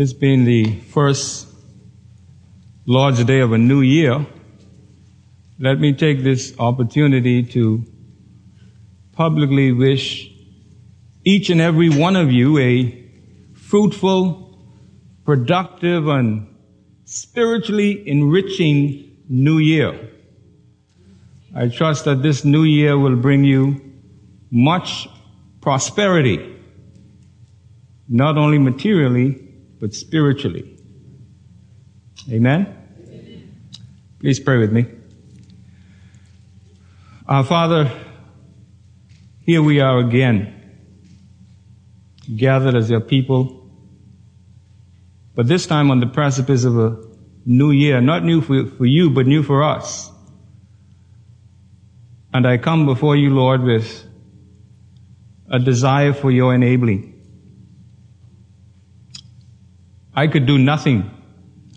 this being the first Lord's Day of a new year, let me take this opportunity to publicly wish each and every one of you a fruitful, productive, and spiritually enriching new year. I trust that this new year will bring you much prosperity, not only materially, but spiritually. Amen? Please pray with me. Our Father, here we are again, gathered as your people, but this time on the precipice of a new year, not new for, for you, but new for us. And I come before you, Lord, with a desire for your enabling. I could do nothing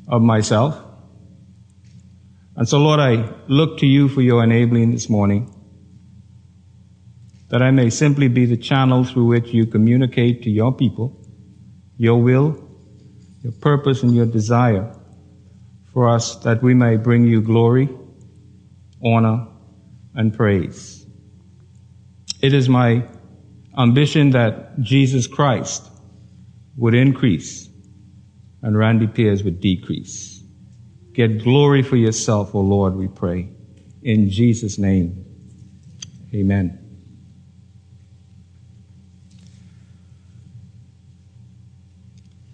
of myself. And so, Lord, I look to you for your enabling this morning, that I may simply be the channel through which you communicate to your people your will, your purpose, and your desire for us that we may bring you glory, honor, and praise. It is my ambition that Jesus Christ would increase and Randy Pierce would decrease. Get glory for yourself, O oh Lord, we pray. In Jesus' name, amen.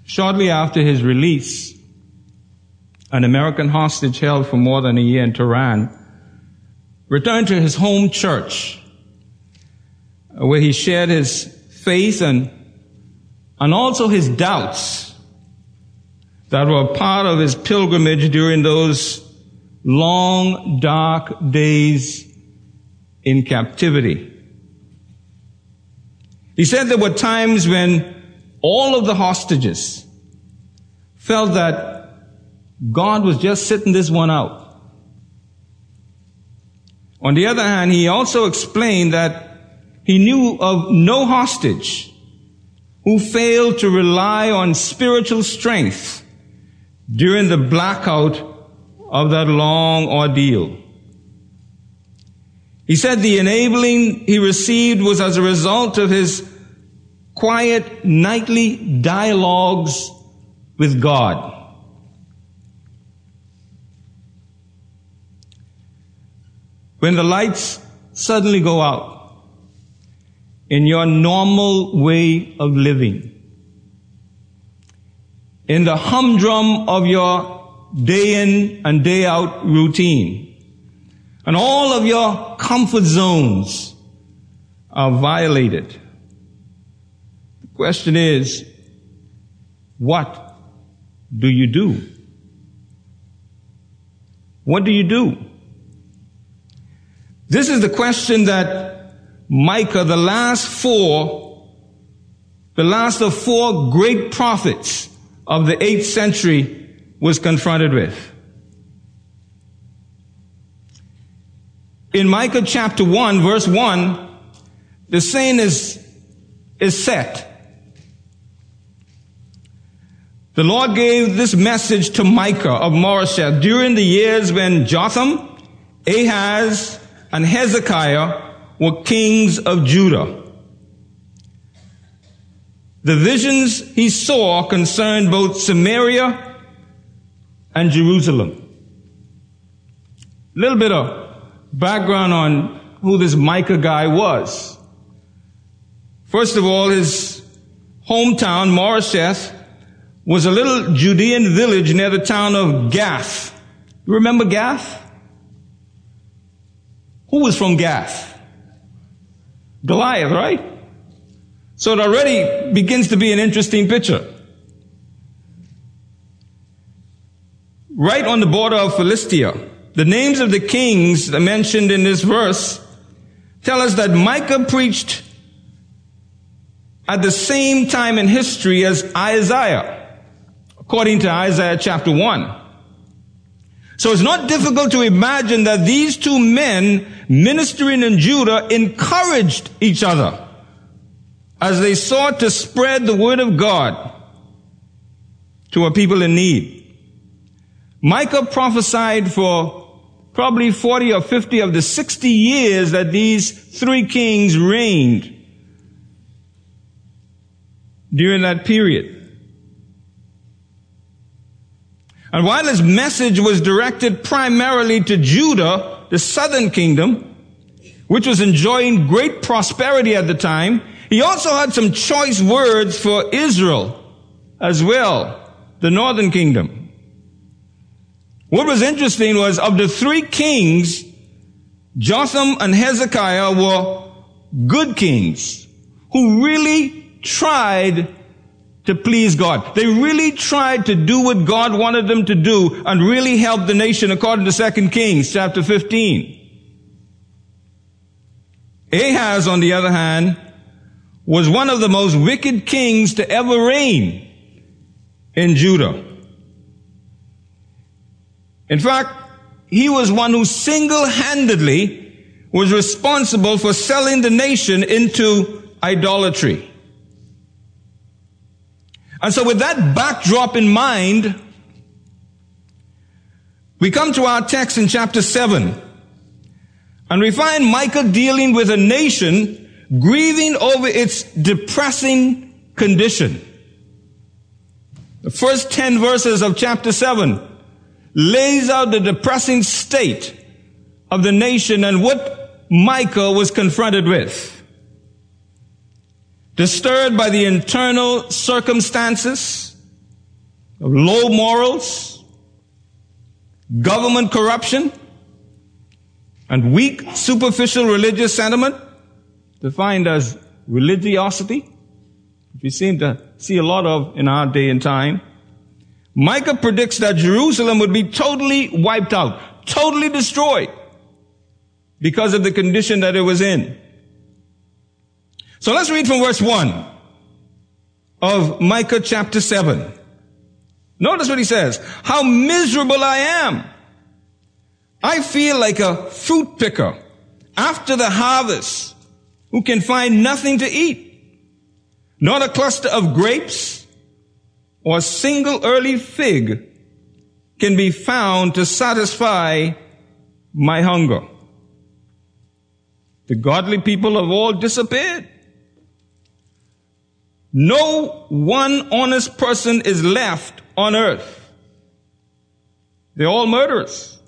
Shortly after his release, an American hostage held for more than a year in Tehran returned to his home church, where he shared his faith and, and also his doubts that were part of his pilgrimage during those long, dark days in captivity. He said there were times when all of the hostages felt that God was just sitting this one out. On the other hand, he also explained that he knew of no hostage who failed to rely on spiritual strength during the blackout of that long ordeal. He said the enabling he received was as a result of his quiet nightly dialogues with God. When the lights suddenly go out in your normal way of living, in the humdrum of your day in and day out routine, and all of your comfort zones are violated. The question is, what do you do? What do you do? This is the question that Micah, the last four, the last of four great prophets of the eighth century was confronted with. In Micah chapter 1, verse 1, the scene is, is set. The Lord gave this message to Micah of Moresheth during the years when Jotham, Ahaz, and Hezekiah were kings of Judah. The visions he saw concerned both Samaria and Jerusalem. A little bit of background on who this Micah guy was. First of all, his hometown, Moresheth, was a little Judean village near the town of Gath. You remember Gath? Who was from Gath? Goliath, right? So it already begins to be an interesting picture. Right on the border of Philistia, the names of the kings mentioned in this verse tell us that Micah preached at the same time in history as Isaiah, according to Isaiah chapter 1. So it's not difficult to imagine that these two men ministering in Judah encouraged each other as they sought to spread the word of God. to a people in need. Micah prophesied for probably 40 or 50 of the 60 years that these three kings reigned during that period. And while his message was directed primarily to Judah, the southern kingdom, which was enjoying great prosperity at the time, he also had some choice words for Israel as well, the northern kingdom. What was interesting was of the three kings, Jotham and Hezekiah were good kings who really tried to please God. They really tried to do what God wanted them to do and really help the nation according to 2 Kings chapter 15. Ahaz, on the other hand, was one of the most wicked kings to ever reign in Judah. In fact, he was one who single-handedly was responsible for selling the nation into idolatry. And so with that backdrop in mind, we come to our text in chapter 7. And we find Micah dealing with a nation grieving over its depressing condition. The first 10 verses of chapter 7 lays out the depressing state of the nation and what Micah was confronted with disturbed by the internal circumstances of low morals, government corruption, and weak superficial religious sentiment, defined as religiosity, which we seem to see a lot of in our day and time. Micah predicts that Jerusalem would be totally wiped out, totally destroyed because of the condition that it was in. So let's read from verse 1 of Micah chapter 7. Notice what he says. How miserable I am. I feel like a fruit picker after the harvest who can find nothing to eat. Not a cluster of grapes or a single early fig can be found to satisfy my hunger. The godly people have all disappeared. No one honest person is left on earth. They're all murderers,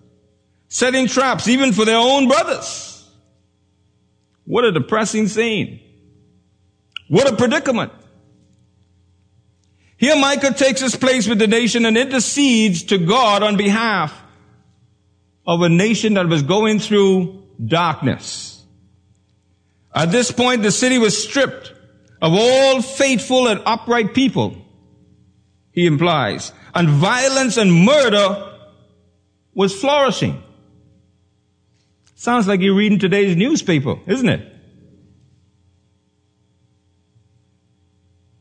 setting traps even for their own brothers. What a depressing scene. What a predicament. Here Micah takes his place with the nation and intercedes to God on behalf of a nation that was going through darkness. At this point, the city was stripped of all faithful and upright people, he implies. And violence and murder was flourishing. Sounds like you're reading today's newspaper, isn't it?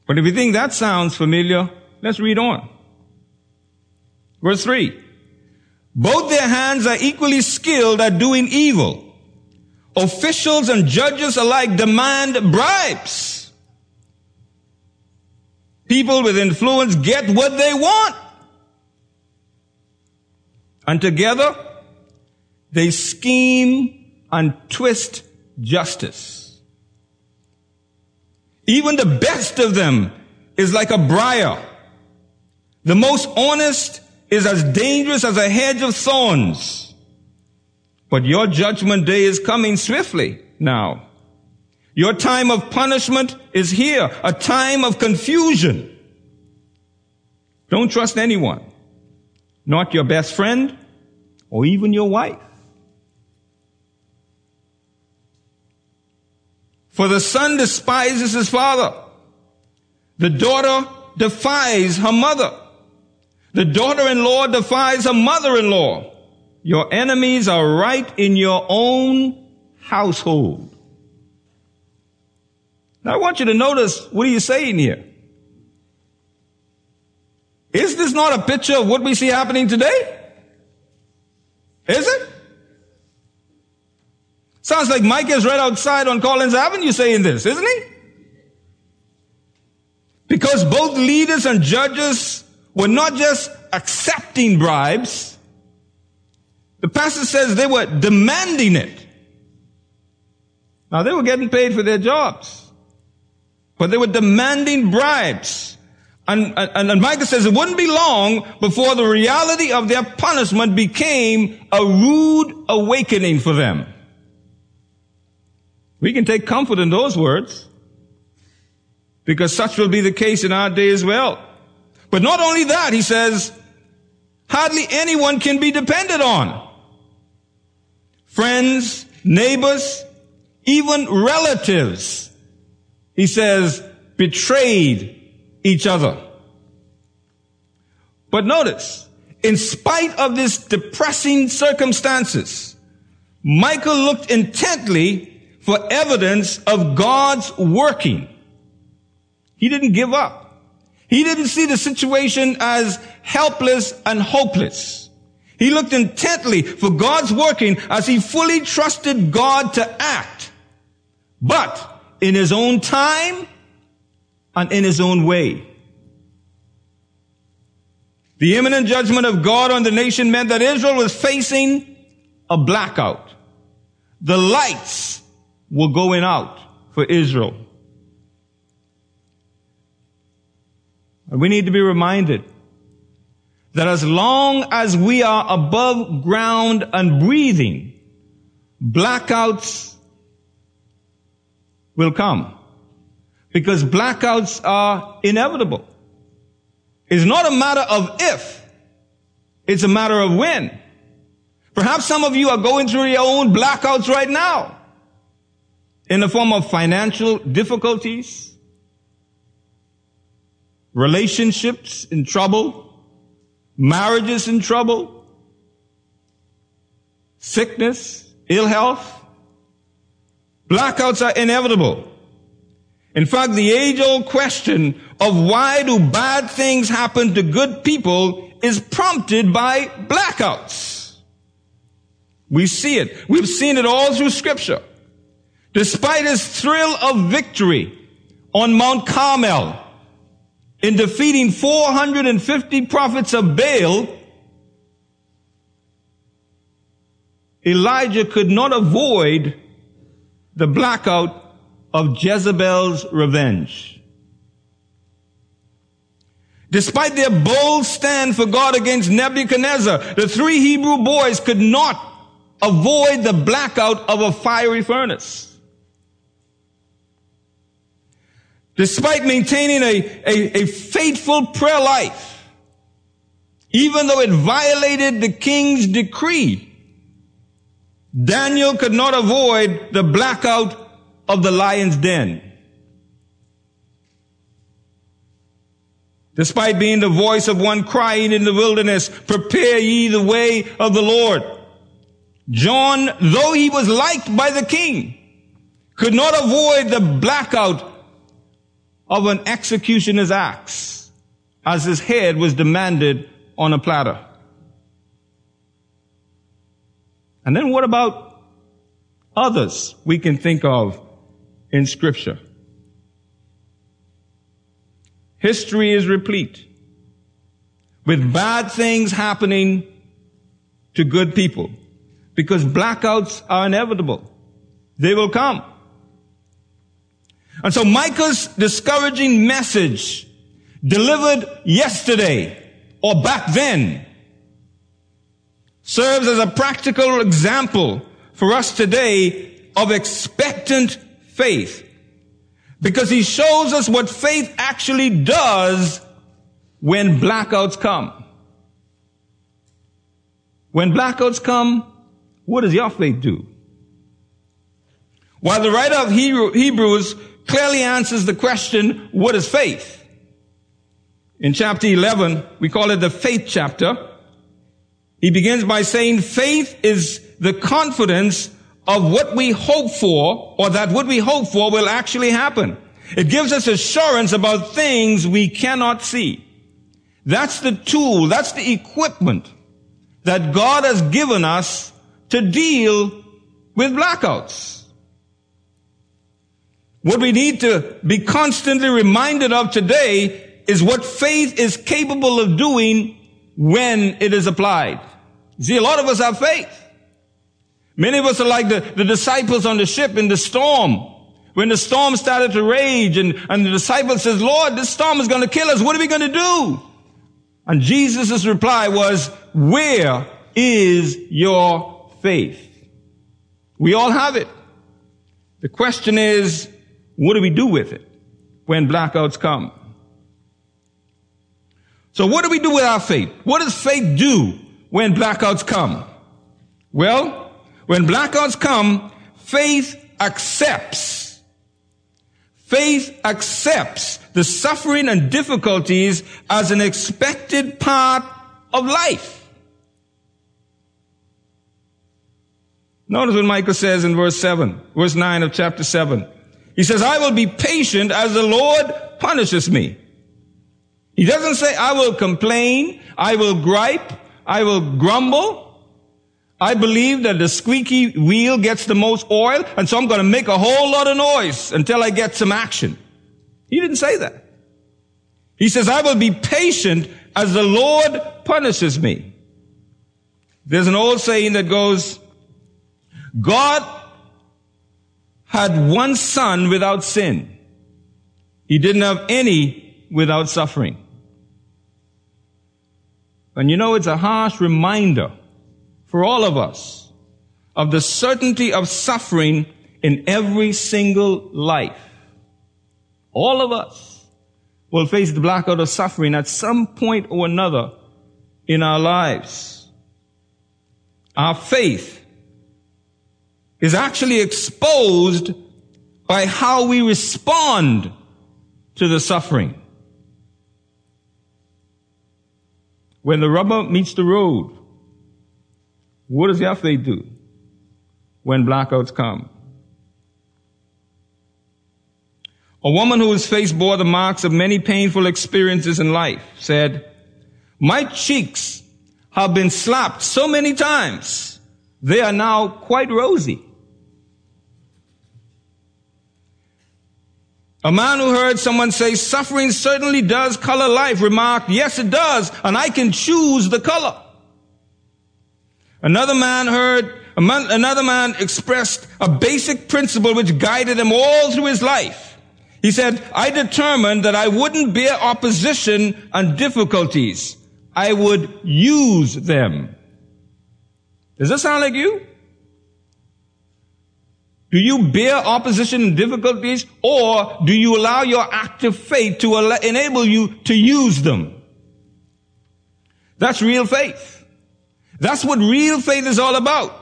But if you think that sounds familiar, let's read on. Verse 3. Both their hands are equally skilled at doing evil. Officials and judges alike demand bribes. People with influence get what they want. And together, they scheme and twist justice. Even the best of them is like a briar. The most honest is as dangerous as a hedge of thorns. But your judgment day is coming swiftly now. Your time of punishment is here, a time of confusion. Don't trust anyone, not your best friend or even your wife. For the son despises his father. The daughter defies her mother. The daughter-in-law defies her mother-in-law. Your enemies are right in your own household. Now I want you to notice what are you saying here? Is this not a picture of what we see happening today? Is it? Sounds like Micah is right outside on Collins Avenue saying this, isn't he? Because both leaders and judges were not just accepting bribes. The pastor says they were demanding it. Now they were getting paid for their jobs, but they were demanding bribes. And, and, and Micah says it wouldn't be long before the reality of their punishment became a rude awakening for them. We can take comfort in those words because such will be the case in our day as well. But not only that, he says, hardly anyone can be depended on. Friends, neighbors, even relatives, he says, betrayed each other. But notice, in spite of this depressing circumstances, Micah looked intently for evidence of God's working. He didn't give up. He didn't see the situation as helpless and hopeless. He looked intently for God's working as he fully trusted God to act, but in his own time and in his own way. The imminent judgment of God on the nation meant that Israel was facing a blackout. The lights were going out for Israel. And we need to be reminded that as long as we are above ground and breathing, blackouts will come because blackouts are inevitable. It's not a matter of if, it's a matter of when. Perhaps some of you are going through your own blackouts right now in the form of financial difficulties, relationships in trouble, marriages in trouble, sickness, ill health. Blackouts are inevitable. In fact, the age old question of why do bad things happen to good people is prompted by blackouts. We see it. We've seen it all through scripture. Despite his thrill of victory on Mount Carmel in defeating 450 prophets of Baal, Elijah could not avoid the blackout of Jezebel's revenge. Despite their bold stand for God against Nebuchadnezzar, the three Hebrew boys could not avoid the blackout of a fiery furnace. Despite maintaining a, a, a faithful prayer life, even though it violated the king's decree, Daniel could not avoid the blackout of the lion's den. Despite being the voice of one crying in the wilderness, prepare ye the way of the Lord. John, though he was liked by the king, could not avoid the blackout of an executioner's axe as his head was demanded on a platter. And then what about others we can think of in scripture. History is replete with bad things happening to good people because blackouts are inevitable. They will come. And so Micah's discouraging message delivered yesterday or back then serves as a practical example for us today of expectant faith. Because he shows us what faith actually does when blackouts come. When blackouts come, what does your faith do? While the writer of Hebrews clearly answers the question, what is faith? In chapter 11, we call it the faith chapter. He begins by saying faith is the confidence of what we hope for or that what we hope for will actually happen. It gives us assurance about things we cannot see. That's the tool, that's the equipment that God has given us to deal with blackouts. What we need to be constantly reminded of today is what faith is capable of doing when it is applied. See, a lot of us have faith. Many of us are like the, the disciples on the ship in the storm. When the storm started to rage and, and the disciple says, Lord, this storm is going to kill us. What are we going to do? And Jesus' reply was, where is your faith? We all have it. The question is, what do we do with it when blackouts come? So what do we do with our faith? What does faith do when blackouts come? Well, when blackouts come, faith accepts. Faith accepts the suffering and difficulties as an expected part of life. Notice what Micah says in verse 7, verse 9 of chapter 7. He says, I will be patient as the Lord punishes me. He doesn't say, I will complain, I will gripe, I will grumble. I believe that the squeaky wheel gets the most oil, and so I'm going to make a whole lot of noise until I get some action. He didn't say that. He says, I will be patient as the Lord punishes me. There's an old saying that goes, God had one son without sin. He didn't have any without suffering. And you know, it's a harsh reminder for all of us of the certainty of suffering in every single life. All of us will face the blackout of suffering at some point or another in our lives. Our faith is actually exposed by how we respond to the suffering. When the rubber meets the road, what does your faith do when blackouts come? A woman whose face bore the marks of many painful experiences in life said, my cheeks have been slapped so many times, they are now quite rosy. A man who heard someone say, suffering certainly does color life remarked, yes, it does, and I can choose the color. Another man heard, another man expressed a basic principle which guided him all through his life. He said, I determined that I wouldn't bear opposition and difficulties. I would use them. Does that sound like you? Do you bear opposition and difficulties or do you allow your active faith to enable you to use them? That's real faith. That's what real faith is all about.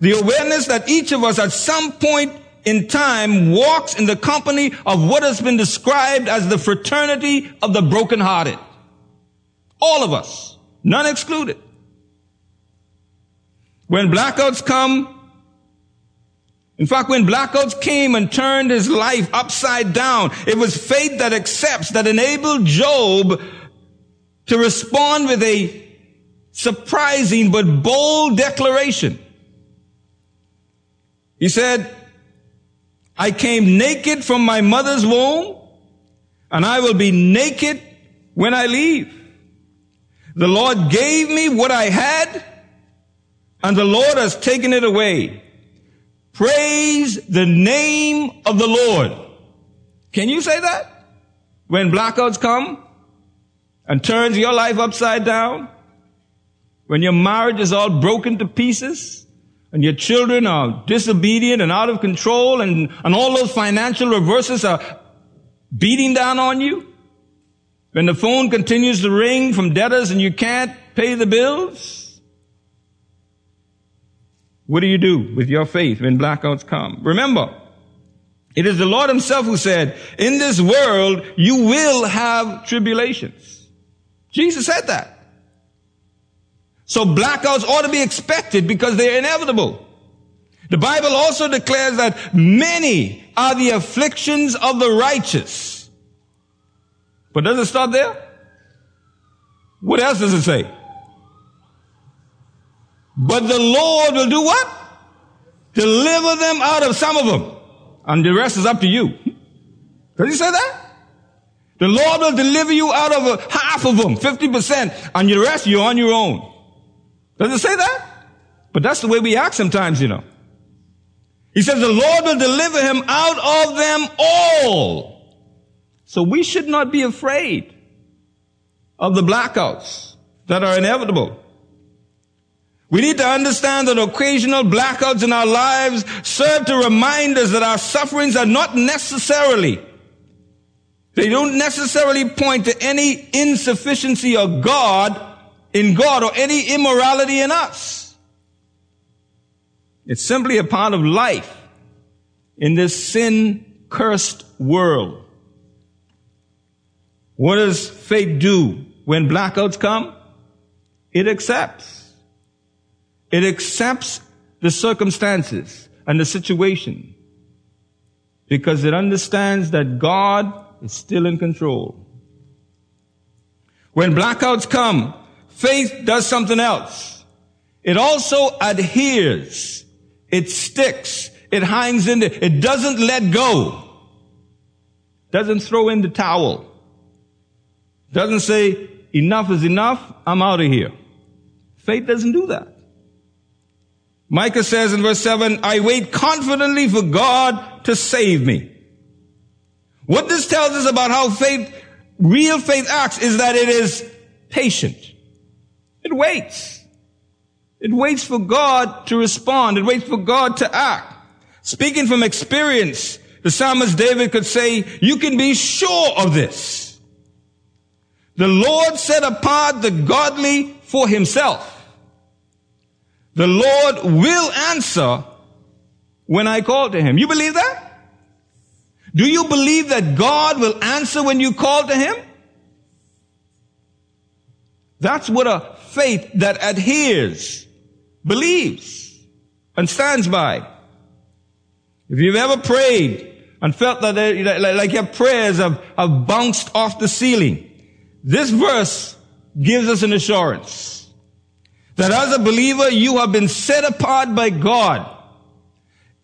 The awareness that each of us at some point in time walks in the company of what has been described as the fraternity of the brokenhearted. All of us, none excluded. When blackouts come, in fact, when blackouts came and turned his life upside down, it was faith that accepts that enabled Job to respond with a surprising but bold declaration. He said, I came naked from my mother's womb and I will be naked when I leave. The Lord gave me what I had and the Lord has taken it away. Praise the name of the Lord. Can you say that? When blackouts come and turns your life upside down? When your marriage is all broken to pieces? And your children are disobedient and out of control and, and all those financial reverses are beating down on you? When the phone continues to ring from debtors and you can't pay the bills? What do you do with your faith when blackouts come? Remember, it is the Lord himself who said, in this world, you will have tribulations. Jesus said that. So blackouts ought to be expected because they're inevitable. The Bible also declares that many are the afflictions of the righteous. But does it stop there? What else does it say? But the Lord will do what? Deliver them out of some of them. And the rest is up to you. Does he say that? The Lord will deliver you out of half of them, 50%, and the rest you're on your own. Does it say that? But that's the way we act sometimes, you know. He says the Lord will deliver him out of them all. So we should not be afraid of the blackouts that are inevitable. We need to understand that occasional blackouts in our lives serve to remind us that our sufferings are not necessarily, they don't necessarily point to any insufficiency of God in God or any immorality in us. It's simply a part of life in this sin cursed world. What does faith do when blackouts come? It accepts. It accepts the circumstances and the situation because it understands that God is still in control. When blackouts come, faith does something else. It also adheres. It sticks. It hangs in there. It doesn't let go. Doesn't throw in the towel. Doesn't say, enough is enough. I'm out of here. Faith doesn't do that. Micah says in verse 7, I wait confidently for God to save me. What this tells us about how faith, real faith acts is that it is patient. It waits. It waits for God to respond. It waits for God to act. Speaking from experience, the psalmist David could say, you can be sure of this. The Lord set apart the godly for himself. The Lord will answer when I call to him. You believe that? Do you believe that God will answer when you call to him? That's what a faith that adheres, believes, and stands by. If you've ever prayed and felt that like your prayers have, have bounced off the ceiling, this verse gives us an assurance. That as a believer, you have been set apart by God.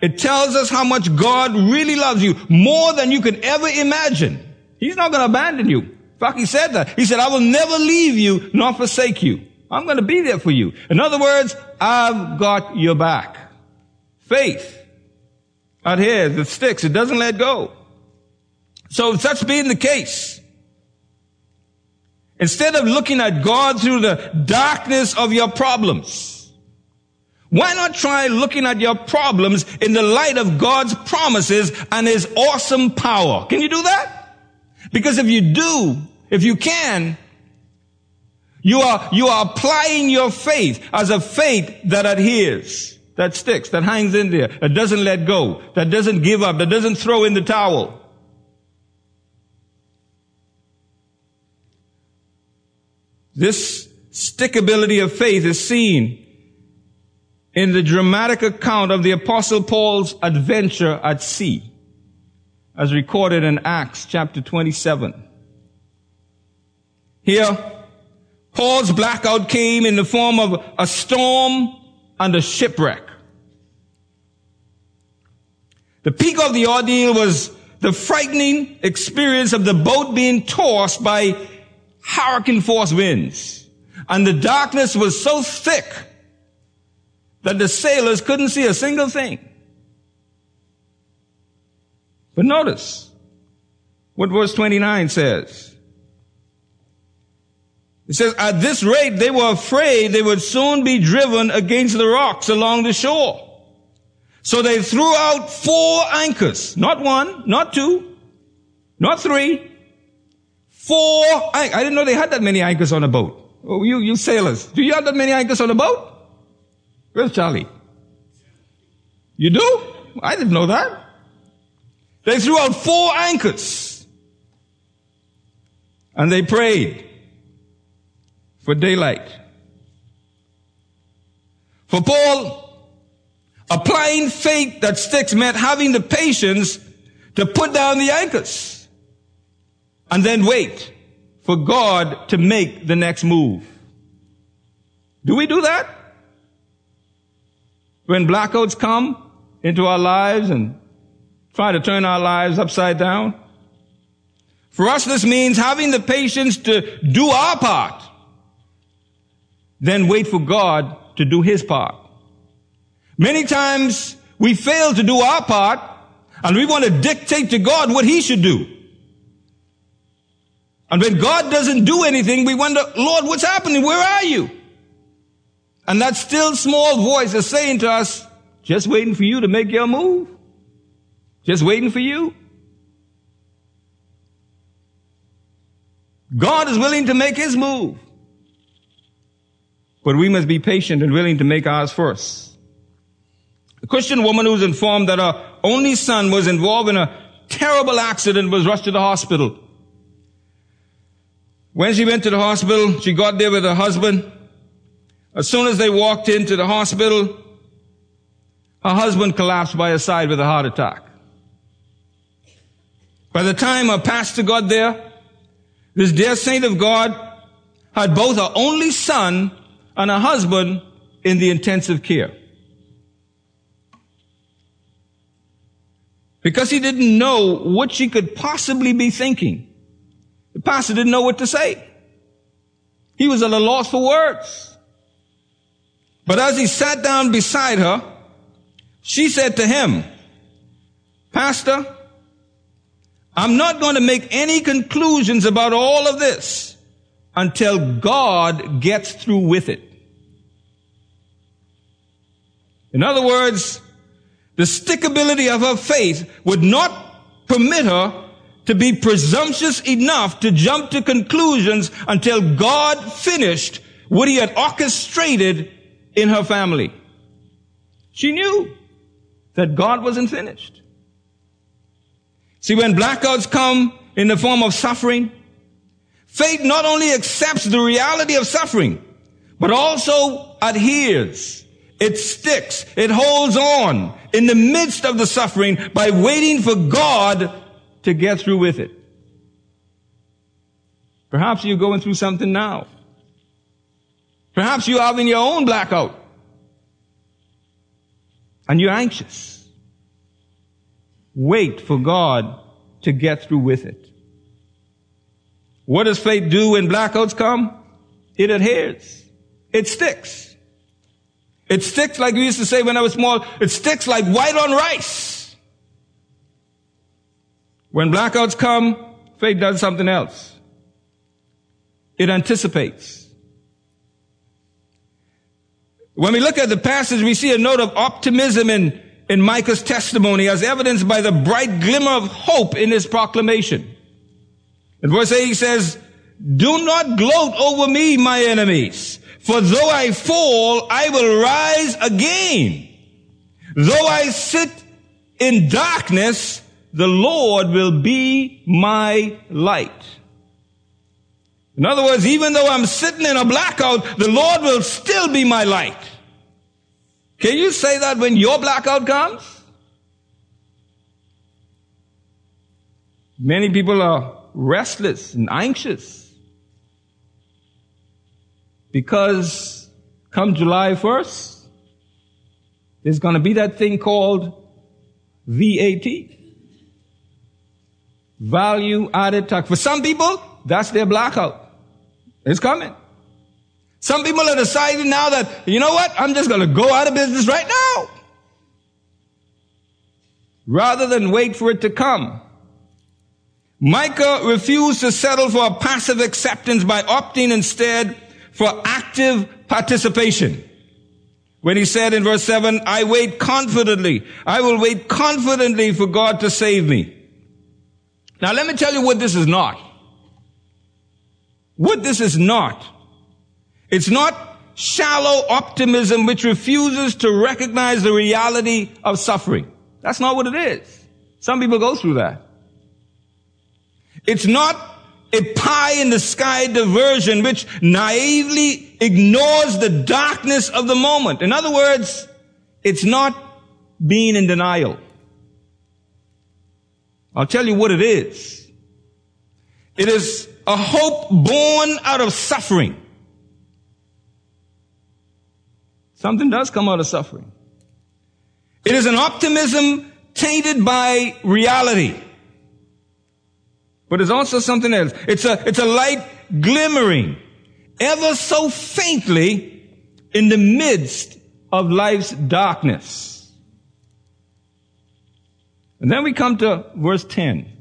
It tells us how much God really loves you, more than you could ever imagine. He's not going to abandon you. In fact, he said that. He said, I will never leave you nor forsake you. I'm going to be there for you. In other words, I've got your back. Faith adheres, it sticks, it doesn't let go. So such being the case, Instead of looking at God through the darkness of your problems, why not try looking at your problems in the light of God's promises and His awesome power? Can you do that? Because if you do, if you can, you are, you are applying your faith as a faith that adheres, that sticks, that hangs in there, that doesn't let go, that doesn't give up, that doesn't throw in the towel. This stickability of faith is seen in the dramatic account of the apostle Paul's adventure at sea, as recorded in Acts chapter 27. Here, Paul's blackout came in the form of a storm and a shipwreck. The peak of the ordeal was the frightening experience of the boat being tossed by hurricane force winds. And the darkness was so thick that the sailors couldn't see a single thing. But notice what verse 29 says. It says, at this rate, they were afraid they would soon be driven against the rocks along the shore. So they threw out four anchors, not one, not two, not three, Four, I, I didn't know they had that many anchors on a boat. Oh, you, you sailors, do you have that many anchors on a boat? Where's Charlie? You do? I didn't know that. They threw out four anchors. And they prayed for daylight. For Paul, applying faith that sticks meant having the patience to put down the anchors and then wait for God to make the next move. Do we do that? When blackouts come into our lives and try to turn our lives upside down? For us, this means having the patience to do our part, then wait for God to do his part. Many times we fail to do our part and we want to dictate to God what he should do. And when God doesn't do anything, we wonder, Lord, what's happening? Where are you? And that still small voice is saying to us, just waiting for you to make your move. Just waiting for you. God is willing to make his move. But we must be patient and willing to make ours first. A Christian woman who was informed that her only son was involved in a terrible accident was rushed to the hospital. When she went to the hospital, she got there with her husband. As soon as they walked into the hospital, her husband collapsed by her side with a heart attack. By the time her pastor got there, this dear saint of God had both her only son and her husband in the intensive care. Because he didn't know what she could possibly be thinking. The pastor didn't know what to say. He was at a loss for words. But as he sat down beside her, she said to him, Pastor, I'm not going to make any conclusions about all of this until God gets through with it. In other words, the stickability of her faith would not permit her to be presumptuous enough to jump to conclusions until God finished what he had orchestrated in her family. She knew that God wasn't finished. See, when blackouts come in the form of suffering, faith not only accepts the reality of suffering, but also adheres. It sticks. It holds on in the midst of the suffering by waiting for God to get through with it. Perhaps you're going through something now. Perhaps you're having your own blackout. And you're anxious. Wait for God to get through with it. What does faith do when blackouts come? It adheres. It sticks. It sticks like we used to say when I was small. It sticks like white on rice. When blackouts come, faith does something else. It anticipates. When we look at the passage, we see a note of optimism in, in Micah's testimony as evidenced by the bright glimmer of hope in his proclamation. In verse 8 he says, Do not gloat over me, my enemies, for though I fall, I will rise again. Though I sit in darkness, the Lord will be my light. In other words, even though I'm sitting in a blackout, the Lord will still be my light. Can you say that when your blackout comes? Many people are restless and anxious because come July 1st, there's going to be that thing called VAT value added tax. For some people, that's their blackout. It's coming. Some people are deciding now that, you know what, I'm just going to go out of business right now. Rather than wait for it to come. Micah refused to settle for a passive acceptance by opting instead for active participation. When he said in verse 7, I wait confidently. I will wait confidently for God to save me. Now let me tell you what this is not. What this is not. It's not shallow optimism which refuses to recognize the reality of suffering. That's not what it is. Some people go through that. It's not a pie in the sky diversion which naively ignores the darkness of the moment. In other words, it's not being in denial. I'll tell you what it is. It is a hope born out of suffering. Something does come out of suffering. It is an optimism tainted by reality. But it's also something else. It's a, it's a light glimmering ever so faintly in the midst of life's darkness. And then we come to verse 10.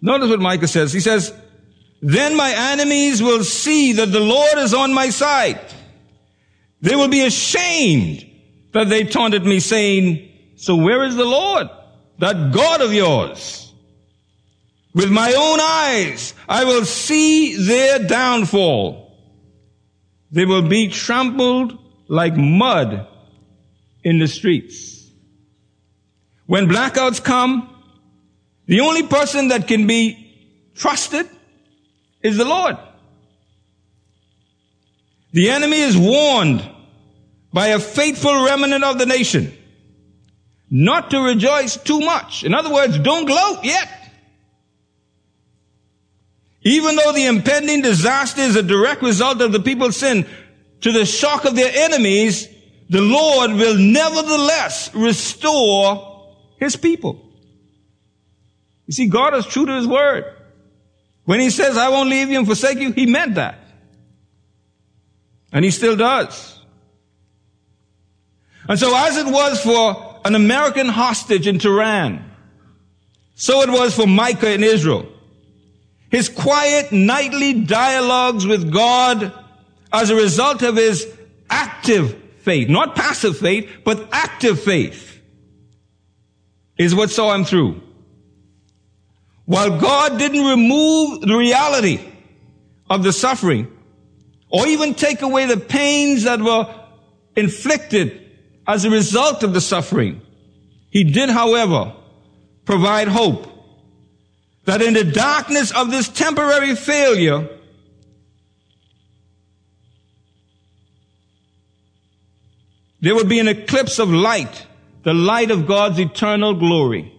Notice what Micah says. He says, Then my enemies will see that the Lord is on my side. They will be ashamed that they taunted me saying, So where is the Lord, that God of yours? With my own eyes, I will see their downfall. They will be trampled like mud in the streets. When blackouts come, the only person that can be trusted is the Lord. The enemy is warned by a faithful remnant of the nation not to rejoice too much. In other words, don't gloat yet. Even though the impending disaster is a direct result of the people's sin, to the shock of their enemies, the Lord will nevertheless restore his people. You see, God is true to his word. When he says, I won't leave you and forsake you, he meant that. And he still does. And so as it was for an American hostage in Tehran, so it was for Micah in Israel. His quiet nightly dialogues with God as a result of his active faith, not passive faith, but active faith is what saw him through. While God didn't remove the reality of the suffering or even take away the pains that were inflicted as a result of the suffering, He did, however, provide hope that in the darkness of this temporary failure, there would be an eclipse of light, the light of God's eternal glory.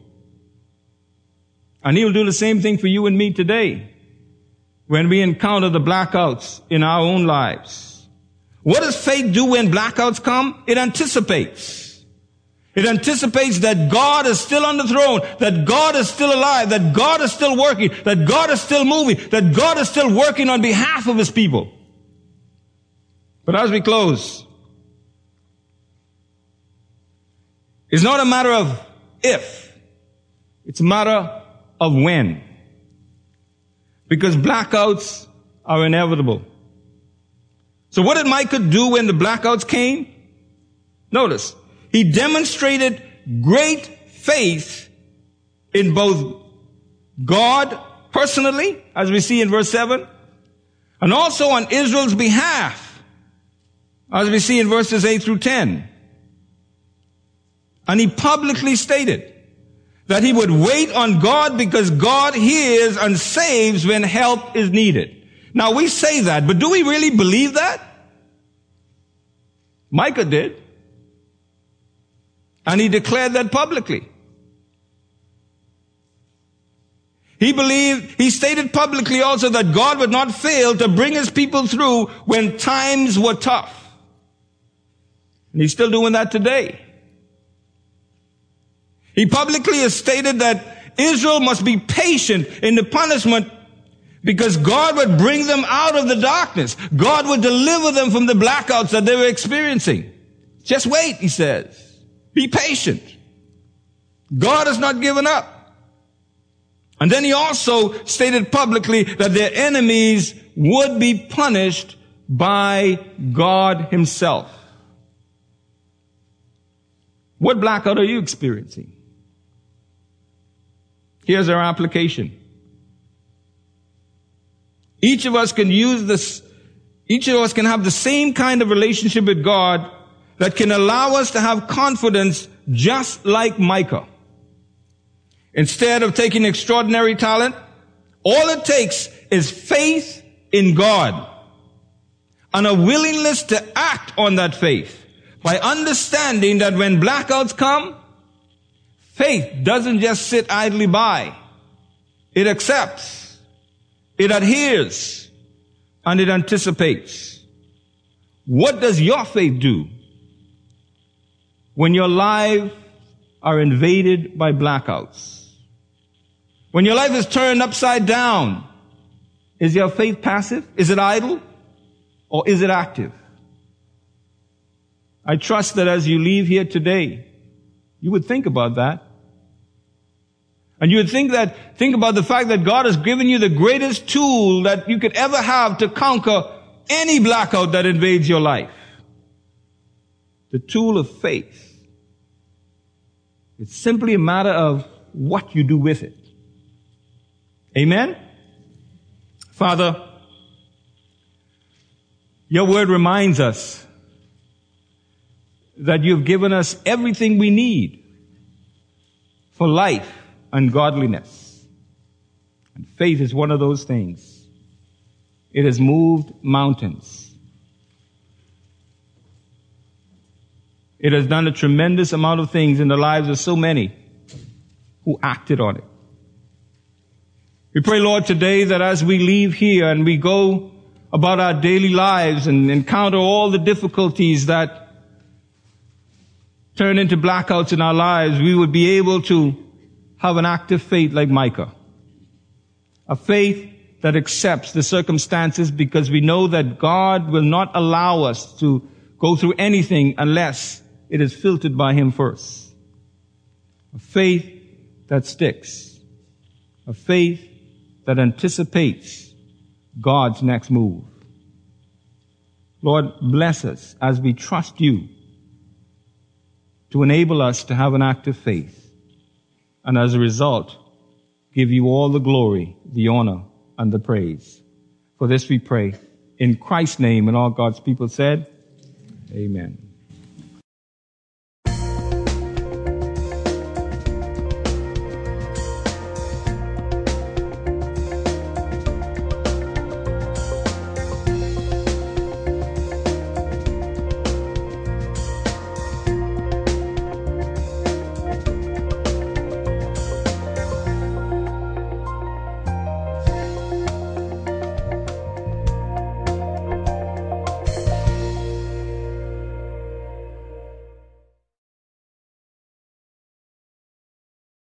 And he'll do the same thing for you and me today when we encounter the blackouts in our own lives. What does faith do when blackouts come? It anticipates. It anticipates that God is still on the throne, that God is still alive, that God is still working, that God is still moving, that God is still working on behalf of his people. But as we close, it's not a matter of if, it's a matter of when. Because blackouts are inevitable. So what did Micah do when the blackouts came? Notice, he demonstrated great faith in both God personally, as we see in verse 7, and also on Israel's behalf, as we see in verses 8 through 10. And he publicly stated, that he would wait on God because God hears and saves when help is needed. Now we say that, but do we really believe that? Micah did. And he declared that publicly. He believed, he stated publicly also that God would not fail to bring his people through when times were tough. And he's still doing that today. He publicly has stated that Israel must be patient in the punishment because God would bring them out of the darkness. God would deliver them from the blackouts that they were experiencing. Just wait, he says. Be patient. God has not given up. And then he also stated publicly that their enemies would be punished by God himself. What blackout are you experiencing? Here's our application. Each of us can use this, each of us can have the same kind of relationship with God that can allow us to have confidence just like Micah. Instead of taking extraordinary talent, all it takes is faith in God and a willingness to act on that faith by understanding that when blackouts come, Faith doesn't just sit idly by. It accepts. It adheres. And it anticipates. What does your faith do when your lives are invaded by blackouts? When your life is turned upside down, is your faith passive? Is it idle? Or is it active? I trust that as you leave here today, you would think about that. And you would think that, think about the fact that God has given you the greatest tool that you could ever have to conquer any blackout that invades your life. The tool of faith. It's simply a matter of what you do with it. Amen? Father, your word reminds us that you've given us everything we need for life and godliness. And faith is one of those things. It has moved mountains. It has done a tremendous amount of things in the lives of so many who acted on it. We pray, Lord, today that as we leave here and we go about our daily lives and encounter all the difficulties that turn into blackouts in our lives, we would be able to have an active faith like Micah. A faith that accepts the circumstances because we know that God will not allow us to go through anything unless it is filtered by Him first. A faith that sticks. A faith that anticipates God's next move. Lord, bless us as we trust you to enable us to have an active faith. And as a result, give you all the glory, the honor, and the praise. For this we pray. In Christ's name, and all God's people said, Amen.